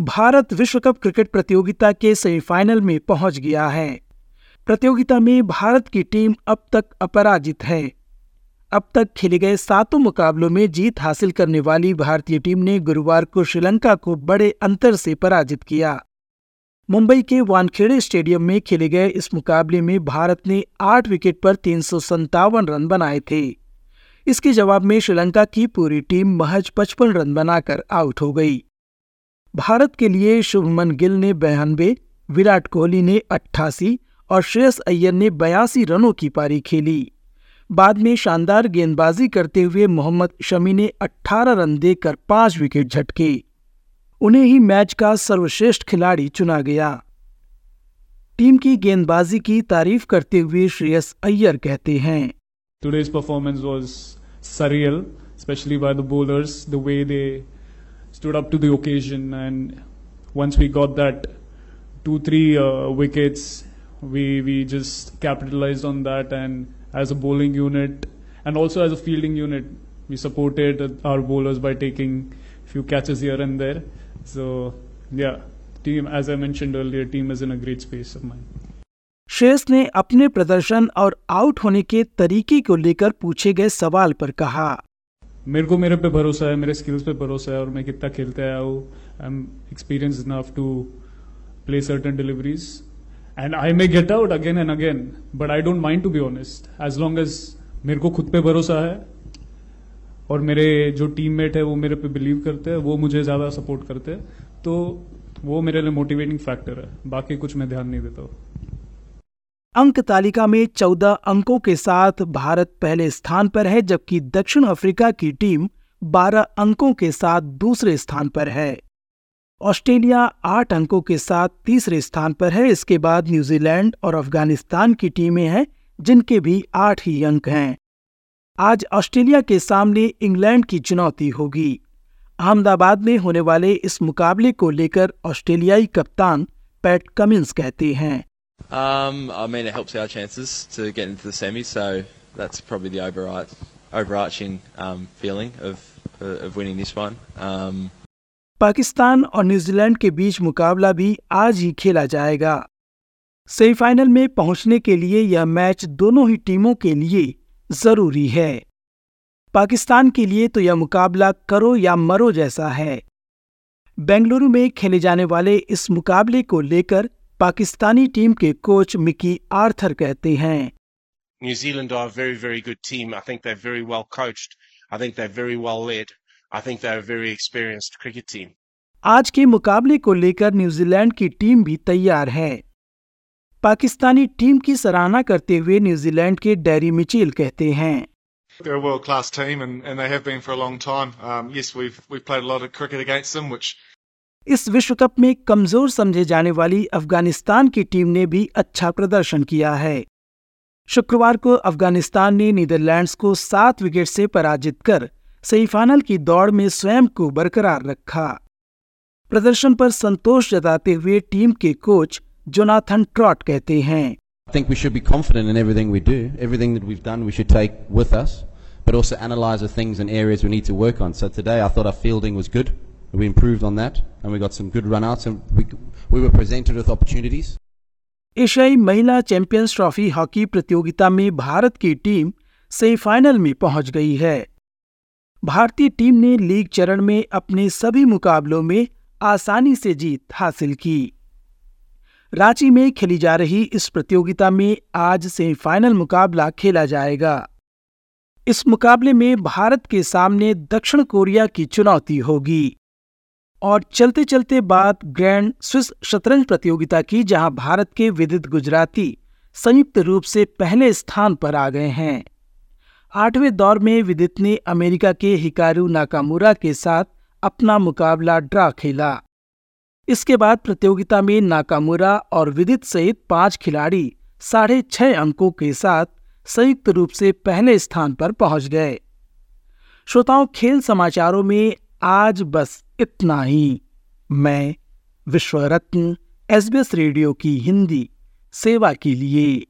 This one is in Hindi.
भारत विश्व कप क्रिकेट प्रतियोगिता के सेमीफाइनल में पहुँच गया है। प्रतियोगिता में भारत की टीम अब तक अपराजित है। अब तक खेले गए सातों मुकाबलों में जीत हासिल करने वाली भारतीय टीम ने गुरुवार को श्रीलंका को बड़े अंतर से पराजित किया। मुंबई के वानखेड़े स्टेडियम में खेले गए इस मुकाबले में भारत ने आठ विकेट पर तीन रन बनाए थे। इसके जवाब में श्रीलंका की पूरी टीम महज पचपन रन बनाकर आउट हो गई। भारत के लिए शुभमन गिल ने बयानबे विराट कोहली ने अट्ठासी और श्रेयस अय्यर ने बयासी रनों की पारी खेली। बाद में शानदार गेंदबाजी करते हुए मोहम्मद शमी ने 18 रन देकर पाँच विकेट झटके। उन्हें ही मैच का सर्वश्रेष्ठ खिलाड़ी चुना गया। टीम की गेंदबाजी की तारीफ़ करते हुए श्रेयस अय्यर कहते हैं Today's performance was surreal especially by the bowlers, the way they stood up to the occasion. And once we got that two, three uh, wickets, we we just capitalized on that. And as a bowling unit, and also as a fielding unit, we supported our bowlers by taking few catches here and there. So yeah, team as I mentioned earlier, team is in a great space of mind. Shreyas ने अपने प्रदर्शन और आउट होने के तरीके को लेकर पूछे गए सवाल पर कहा मेरे को मेरे पे भरोसा है, मेरे स्किल्स पे भरोसा है और मैं कितना खेलते आया हूँ। I am experience enough to play certain deliveries and I may get out again and again but I don't mind to be honest as long as मेरे को खुद पे भरोसा है और मेरे जो टीममेट है वो मेरे पे बिलीव करते हैं, वो मुझे ज़्यादा सपोर्ट करते हैं तो वो मेरे लिए मोटिवेटिंग फैक्टर है। बाकी कुछ मैं ध्यान नहीं देता हूँ। अंक तालिका में 14 अंकों के साथ भारत पहले स्थान पर है, जबकि दक्षिण अफ्रीका की टीम 12 अंकों के साथ दूसरे स्थान पर है। ऑस्ट्रेलिया आठ अंकों के साथ तीसरे स्थान पर है। इसके बाद न्यूजीलैंड और अफ़गानिस्तान की टीमें हैं, जिनके भी आठ ही अंक हैं। आज ऑस्ट्रेलिया के सामने इंग्लैंड की चुनौती होगी। अहमदाबाद में होने वाले इस मुकाबले को लेकर ऑस्ट्रेलियाई कप्तान पैट कमिंस कहते हैं। Um, I mean, it helps our chances to get into the semi, so that's probably the overarching um, feeling of, uh, of winning this one. Um, Pakistan और न्यूजीलैंड के बीच मुकाबला भी आज ही खेला जाएगा। सेमीफाइनल में पहुँचने के लिए यह मैच दोनों ही टीमों के लिए ज़रूरी है। पाकिस्तान के लिए तो यह मुकाबला करो या मरो जैसा है। बेंगलुरु में खेले जाने वाले इस मुकाबले को लेकर पाकिस्तानी टीम के कोच मिकी आर्थर कहते हैं। New Zealand are very very good team I think they very well coached I think they very well led I think they are very experienced cricket team आज के मुकाबले को लेकर न्यूजीलैंड की टीम भी तैयार है। पाकिस्तानी टीम की सराहना करते हुए न्यूजीलैंड के डेरी मिचेल कहते हैं। They're a world class team and, and they have been for a long time. Um, yes, we've, we've played a lot of cricket against them, which इस विश्व कप में कमज़ोर समझे जाने वाली अफ़गानिस्तान की टीम ने भी अच्छा प्रदर्शन किया है शुक्रवार को अफ़गानिस्तान ने नीदरलैंड्स को सात विकेट से पराजित कर सेमीफाइनल की दौड़ में स्वयं को बरकरार रखा प्रदर्शन पर संतोष जताते हुए टीम के कोच जोनाथन ट्रॉट कहते हैं I think we should be confident in everything we do. Everything that we've done, we should take with us, but also analyse the things and areas we need to work on. So today, I thought our fielding was good. We improved on that, and we got some good run-outs, and we, we were presented with opportunities. एशियाई महिला चैंपियंस ट्रॉफी हॉकी प्रतियोगिता में भारत की टीम सेमीफाइनल में पहुँच गई है। भारतीय टीम ने लीग चरण में अपने सभी मुकाबलों में आसानी से जीत हासिल की। रांची में खेली जा रही इस प्रतियोगिता में आज सेमीफाइनल मुकाबला खेला जाएगा। इस मुकाबले में भारत के सामने दक्षिण कोरिया की चुनौती होगी। और चलते चलते बात ग्रैंड स्विस शतरंज प्रतियोगिता की, जहाँ भारत के विदित गुजराती संयुक्त रूप से पहले स्थान पर आ गए हैं। आठवें दौर में विदित ने अमेरिका के हिकारू नाकामुरा के साथ अपना मुकाबला ड्रा खेला। इसके बाद प्रतियोगिता में नाकामुरा और विदित सहित पाँच खिलाड़ी साढ़े छह अंकों के साथ संयुक्त रूप से पहले स्थान पर पहुँच गए। श्रोताओं, खेल समाचारों में आज बस इतना ही। मैं विश्वरत्न एसबीएस रेडियो की हिंदी सेवा के लिए